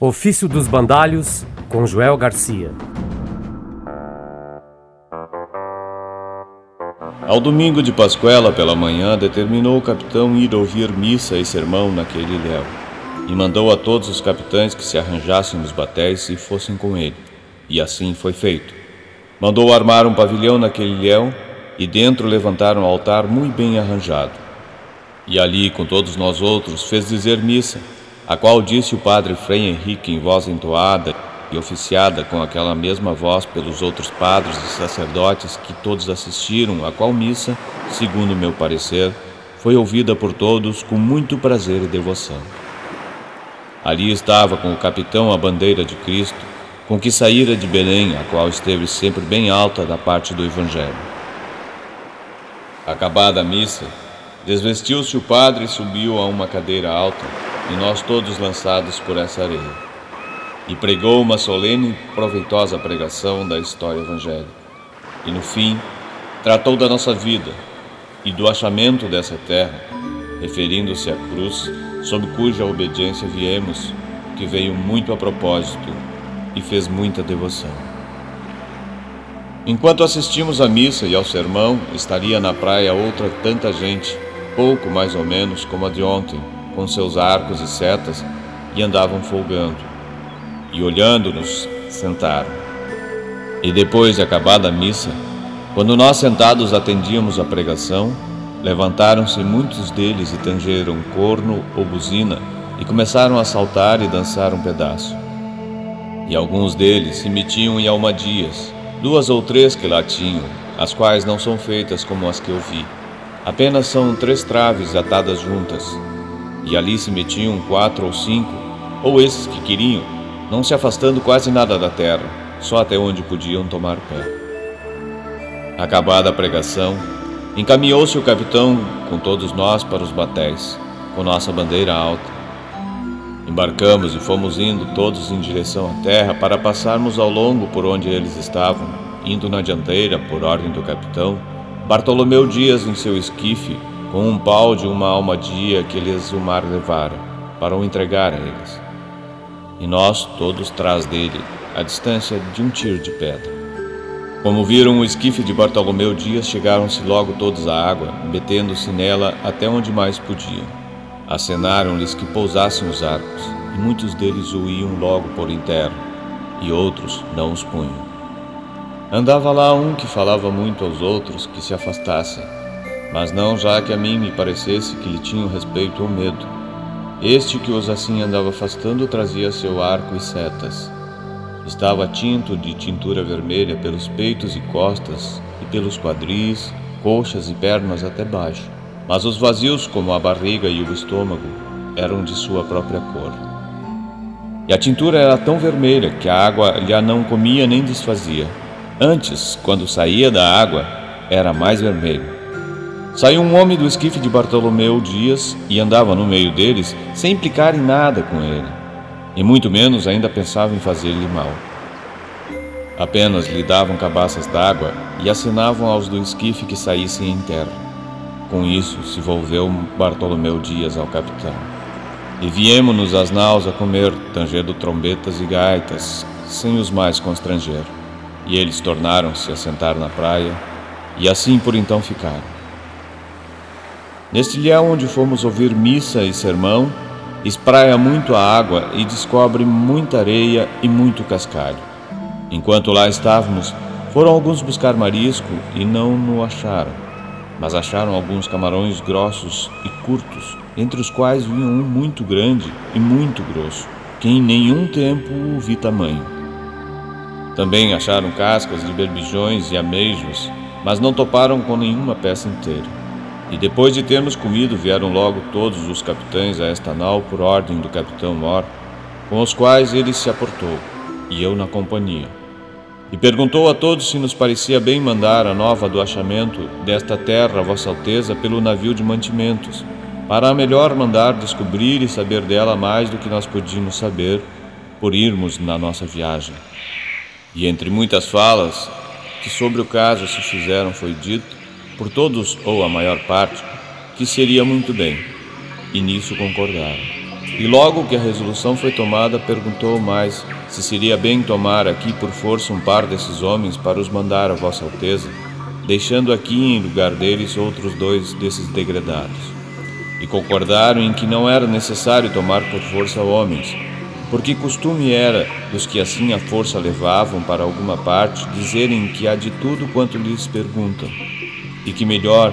Ofício dos Bandalhos, com Joel Garcia. Ao domingo de Pascuela pela manhã, determinou o capitão ir ouvir missa e sermão naquele ilhéu, e mandou a todos os capitães que se arranjassem nos batéis e fossem com ele. E assim foi feito. Mandou armar um pavilhão naquele ilhéu, e dentro levantar um altar muito bem arranjado. E ali, com todos nós outros, fez dizer missa, a qual disse o padre Frei Henrique em voz entoada e oficiada com aquela mesma voz pelos outros padres e sacerdotes que todos assistiram, a qual missa, segundo meu parecer, foi ouvida por todos com muito prazer e devoção. Ali estava com o capitão a bandeira de Cristo, com que saíra de Belém, a qual esteve sempre bem alta da parte do Evangelho. Acabada a missa, desvestiu-se o padre e subiu a uma cadeira alta, e nós todos lançados por essa areia. E pregou uma solene e proveitosa pregação da história evangélica. E no fim, tratou da nossa vida e do achamento dessa terra, referindo-se à cruz, sob cuja obediência viemos, que veio muito a propósito e fez muita devoção. Enquanto assistimos à missa e ao sermão, estaria na praia outra tanta gente, pouco mais ou menos como a de ontem, com seus arcos e setas e andavam folgando. E olhando-nos, sentaram. E depois de acabada a missa, quando nós sentados atendíamos a pregação, levantaram-se muitos deles e tangeram corno ou buzina e começaram a saltar e dançar um pedaço. E alguns deles se metiam em almadias, duas ou três que lá tinham, as quais não são feitas como as que eu vi. Apenas são três traves atadas juntas, e ali se metiam quatro ou cinco, ou esses que queriam, não se afastando quase nada da terra, só até onde podiam tomar pé. Acabada a pregação, encaminhou-se o capitão com todos nós para os batéis, com nossa bandeira alta. Embarcamos e fomos indo todos em direção à terra para passarmos ao longo por onde eles estavam, indo na dianteira, por ordem do capitão, Bartolomeu Dias em seu esquife com um pau de uma almadia que lhes o mar levara, para o entregar a eles. E nós, todos trás dele, à distância de um tiro de pedra. Como viram o esquife de Bartolomeu Dias, chegaram-se logo todos à água, metendo-se nela até onde mais podiam. Acenaram-lhes que pousassem os arcos, e muitos deles o iam logo por em terra, e outros não os punham. Andava lá um que falava muito aos outros que se afastassem, mas não já que a mim me parecesse que lhe tinham respeito ou medo. Este que os assim andava afastando trazia seu arco e setas. Estava tinto de tintura vermelha pelos peitos e costas, e pelos quadris, coxas e pernas até baixo. Mas os vazios, como a barriga e o estômago, eram de sua própria cor. E a tintura era tão vermelha que a água lhe não comia nem desfazia. Antes, quando saía da água, era mais vermelho. Saiu um homem do esquife de Bartolomeu Dias e andava no meio deles sem implicar em nada com ele, e muito menos ainda pensava em fazer-lhe mal. Apenas lhe davam cabaças d'água e assinavam aos do esquife que saíssem em terra. Com isso se volveu Bartolomeu Dias ao capitão. E viemos-nos às naus a comer, tangendo trombetas e gaitas, sem os mais constranger. E eles tornaram-se a sentar na praia, e assim por então ficaram. Neste ilhéu onde fomos ouvir missa e sermão, espraia muito a água e descobre muita areia e muito cascalho. Enquanto lá estávamos, foram alguns buscar marisco e não no acharam, mas acharam alguns camarões grossos e curtos, entre os quais vinha um muito grande e muito grosso, que em nenhum tempo o vi tamanho. Também acharam cascas de berbijões e ameijos, mas não toparam com nenhuma peça inteira. E depois de termos comido, vieram logo todos os capitães a esta nau por ordem do capitão Mor, com os quais ele se aportou, e eu na companhia. E perguntou a todos se nos parecia bem mandar a nova do achamento desta terra Vossa Alteza pelo navio de mantimentos, para melhor mandar descobrir e saber dela mais do que nós podíamos saber por irmos na nossa viagem. E entre muitas falas que sobre o caso se fizeram foi dito por todos ou a maior parte, que seria muito bem, e nisso concordaram. E logo que a resolução foi tomada, perguntou mais se seria bem tomar aqui por força um par desses homens para os mandar a Vossa Alteza, deixando aqui em lugar deles outros dois desses degradados. E concordaram em que não era necessário tomar por força homens, porque costume era dos que assim a força levavam para alguma parte dizerem que há de tudo quanto lhes perguntam, e que melhor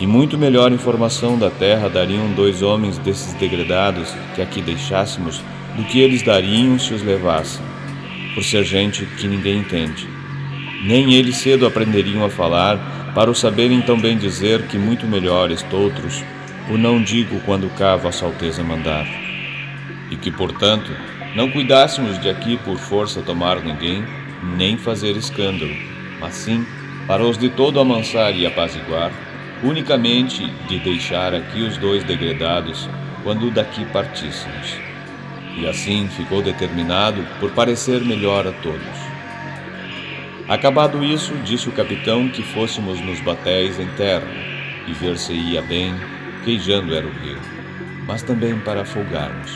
e muito melhor informação da terra dariam dois homens desses degradados que aqui deixássemos do que eles dariam se os levassem, por ser gente que ninguém entende. Nem eles cedo aprenderiam a falar, para o saberem tão bem dizer que muito melhores outros o não digo quando cá Vossa Alteza mandar. E que, portanto, não cuidássemos de aqui por força tomar ninguém, nem fazer escândalo, mas sim, para os de todo amansar e apaziguar, unicamente de deixar aqui os dois degredados quando daqui partíssemos. E assim ficou determinado por parecer melhor a todos. Acabado isso, disse o capitão que fôssemos nos batéis em terra, e ver-se-ia bem, queijando era o rio, mas também para folgarmos.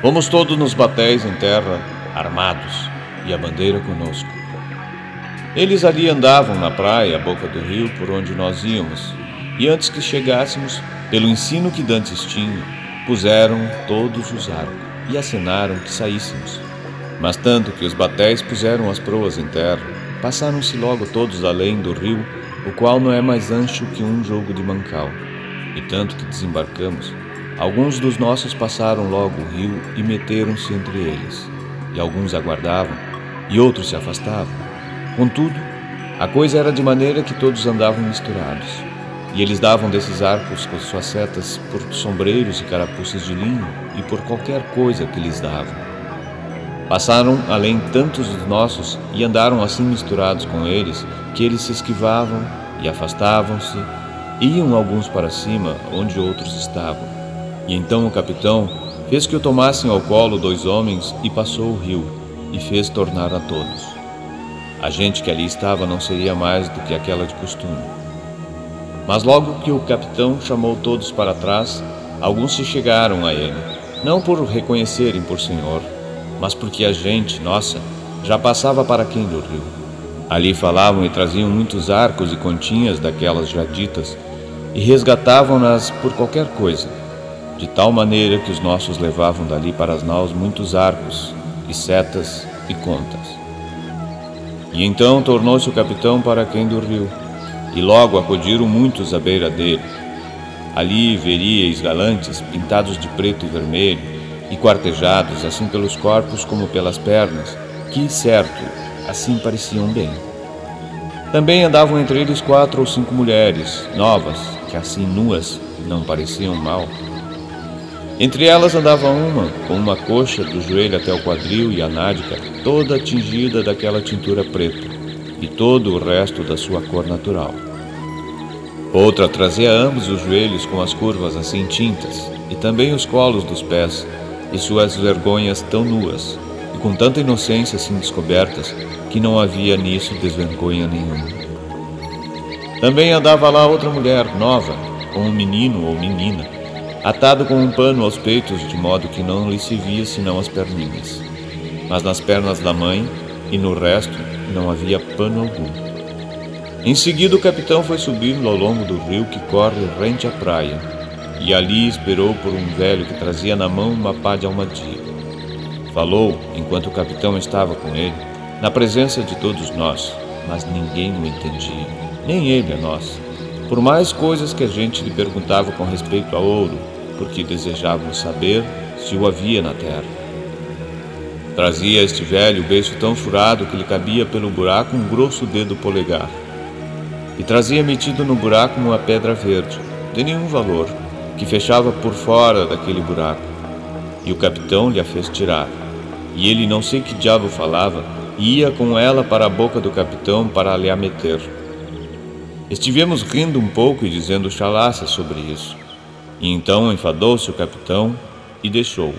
Fomos todos nos batéis em terra, armados, e a bandeira conosco. Eles ali andavam na praia, à boca do rio, por onde nós íamos, e antes que chegássemos, pelo ensino que dantes tinha, puseram todos os arcos e acenaram que saíssemos. Mas tanto que os batéis puseram as proas em terra, passaram-se logo todos além do rio, o qual não é mais ancho que um jogo de mancal. E tanto que desembarcamos, Alguns dos nossos passaram logo o rio e meteram-se entre eles, e alguns aguardavam, e outros se afastavam. Contudo, a coisa era de maneira que todos andavam misturados, e eles davam desses arcos com suas setas por sombreiros e carapuças de linho e por qualquer coisa que lhes davam. Passaram além tantos dos nossos e andaram assim misturados com eles que eles se esquivavam e afastavam-se, iam alguns para cima onde outros estavam e então o capitão fez que o tomassem ao colo dois homens e passou o rio, e fez tornar a todos. A gente que ali estava não seria mais do que aquela de costume. Mas logo que o capitão chamou todos para trás, alguns se chegaram a ele, não por reconhecerem por senhor, mas porque a gente, nossa, já passava para quem do rio. Ali falavam e traziam muitos arcos e continhas daquelas já ditas, e resgatavam-nas por qualquer coisa de tal maneira que os nossos levavam dali para as naus muitos arcos, e setas e contas. E então tornou-se o capitão para quem do rio, e logo acudiram muitos à beira dele. Ali veríeis galantes pintados de preto e vermelho, e quartejados assim pelos corpos como pelas pernas, que, certo, assim pareciam bem. Também andavam entre eles quatro ou cinco mulheres, novas, que assim nuas não pareciam mal, entre elas andava uma, com uma coxa do joelho até o quadril e a nádica, toda tingida daquela tintura preta, e todo o resto da sua cor natural. Outra trazia ambos os joelhos com as curvas assim tintas, e também os colos dos pés, e suas vergonhas tão nuas, e com tanta inocência assim descobertas, que não havia nisso desvergonha nenhuma. Também andava lá outra mulher nova, com um menino ou menina, atado com um pano aos peitos, de modo que não lhe se via senão as perninhas. Mas nas pernas da mãe e no resto não havia pano algum. Em seguida, o capitão foi subindo ao longo do rio que corre rente à praia, e ali esperou por um velho que trazia na mão uma pá de almadia. Falou, enquanto o capitão estava com ele, na presença de todos nós, mas ninguém o entendia, nem ele a nós. Por mais coisas que a gente lhe perguntava com respeito ao ouro, porque desejavam saber se o havia na terra. Trazia este velho o beiço tão furado que lhe cabia pelo buraco um grosso dedo polegar. E trazia metido no buraco uma pedra verde, de nenhum valor, que fechava por fora daquele buraco. E o capitão lhe a fez tirar. E ele, não sei que diabo falava, ia com ela para a boca do capitão para lhe a meter. Estivemos rindo um pouco e dizendo chalaça sobre isso. E então enfadou-se o capitão e deixou-o.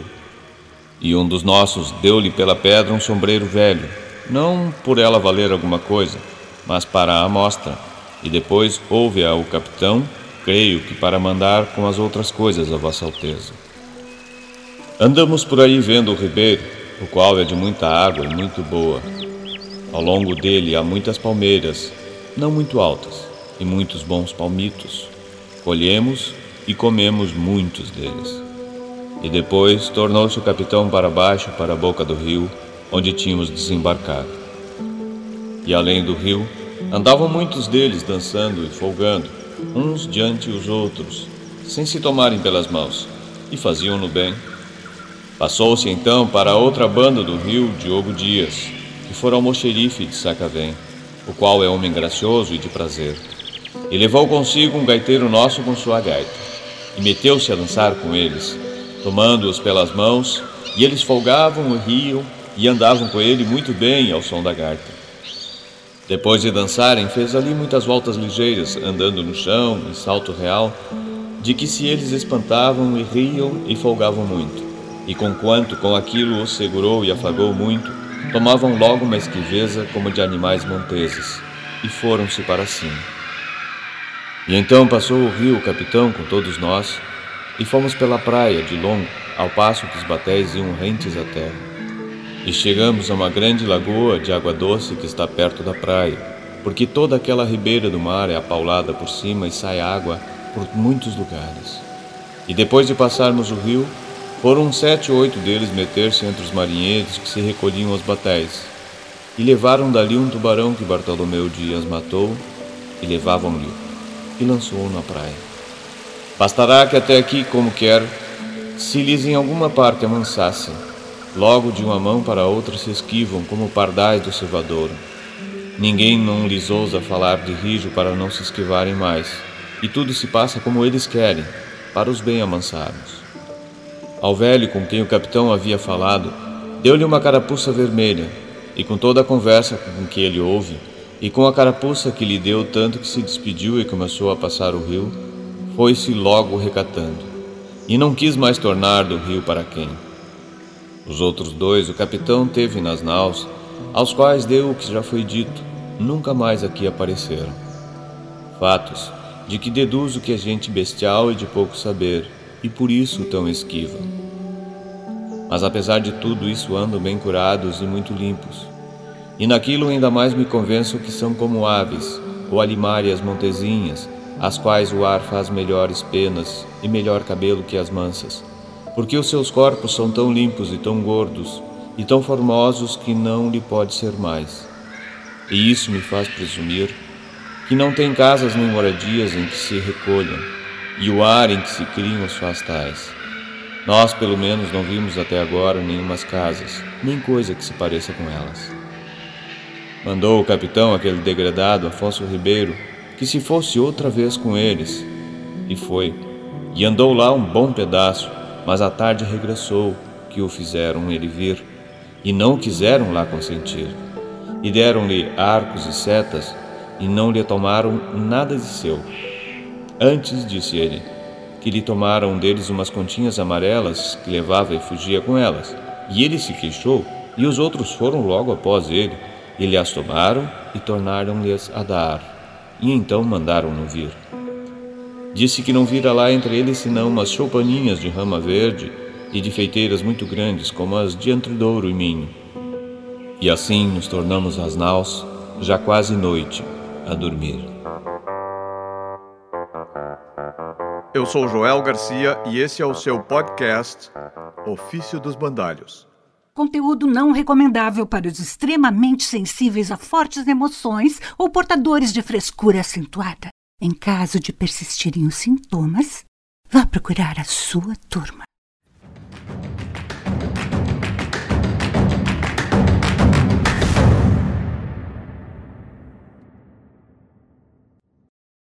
E um dos nossos deu-lhe pela pedra um sombreiro velho, não por ela valer alguma coisa, mas para a amostra. E depois houve ao capitão, creio que para mandar com as outras coisas a Vossa Alteza. Andamos por aí vendo o ribeiro, o qual é de muita água e muito boa. Ao longo dele há muitas palmeiras, não muito altas, e muitos bons palmitos. Colhemos e comemos muitos deles. E depois tornou-se o capitão para baixo, para a boca do rio, onde tínhamos desembarcado. E além do rio, andavam muitos deles dançando e folgando, uns diante os outros, sem se tomarem pelas mãos, e faziam-no bem. Passou-se então para outra banda do rio Diogo Dias, que fora almoxerife de Sacavém, o qual é homem gracioso e de prazer. E levou consigo um gaiteiro nosso com sua gaita, e meteu-se a dançar com eles, tomando-os pelas mãos, e eles folgavam e riam, e andavam com ele muito bem ao som da gaita. Depois de dançarem, fez ali muitas voltas ligeiras, andando no chão, em salto real, de que se eles espantavam e riam e folgavam muito. E conquanto com aquilo os segurou e afagou muito, tomavam logo uma esquiveza como de animais monteses, e foram-se para cima. E então passou o rio o capitão com todos nós, e fomos pela praia de longo, ao passo que os batéis iam rentes à terra. E chegamos a uma grande lagoa de água doce que está perto da praia, porque toda aquela ribeira do mar é apaulada por cima e sai água por muitos lugares. E depois de passarmos o rio, foram sete ou oito deles meter-se entre os marinheiros que se recolhiam aos batéis, e levaram dali um tubarão que Bartolomeu Dias matou, e levavam-lhe, e lançou-o na praia. Bastará que até aqui, como quer, se lhes em alguma parte amansasse, Logo de uma mão para outra se esquivam como pardais do cevadouro. Ninguém não lhes ousa falar de rijo para não se esquivarem mais, e tudo se passa como eles querem, para os bem amansados. Ao velho com quem o capitão havia falado, deu-lhe uma carapuça vermelha, e com toda a conversa com que ele ouve, e com a carapuça que lhe deu tanto que se despediu e começou a passar o rio, foi-se logo recatando, e não quis mais tornar do rio para quem. Os outros dois o capitão teve nas naus, aos quais deu o que já foi dito, nunca mais aqui apareceram. Fatos de que deduzo que é gente bestial e de pouco saber, e por isso tão esquiva. Mas apesar de tudo isso andam bem curados e muito limpos. E naquilo ainda mais me convenço que são como aves, ou alimárias montezinhas, as quais o ar faz melhores penas e melhor cabelo que as mansas porque os seus corpos são tão limpos e tão gordos e tão formosos que não lhe pode ser mais. E isso me faz presumir que não tem casas nem moradias em que se recolham, e o ar em que se criam os faz tais. Nós, pelo menos, não vimos até agora nenhumas casas, nem coisa que se pareça com elas. Mandou o capitão, aquele degradado Afonso Ribeiro, que se fosse outra vez com eles. E foi. E andou lá um bom pedaço, mas à tarde regressou, que o fizeram ele vir, e não quiseram lá consentir. E deram-lhe arcos e setas, e não lhe tomaram nada de seu. Antes, disse ele, que lhe tomaram deles umas continhas amarelas que levava e fugia com elas. E ele se queixou, e os outros foram logo após ele, e lhe as tomaram e tornaram-lhes a dar. E então mandaram-no vir. Disse que não vira lá entre eles senão umas choupaninhas de rama verde e de feiteiras muito grandes, como as de Antridouro e Minho. E assim nos tornamos as naus, já quase noite, a dormir. Eu sou Joel Garcia e esse é o seu podcast Ofício dos Bandalhos. Conteúdo não recomendável para os extremamente sensíveis a fortes emoções ou portadores de frescura acentuada. Em caso de persistirem os sintomas, vá procurar a sua turma.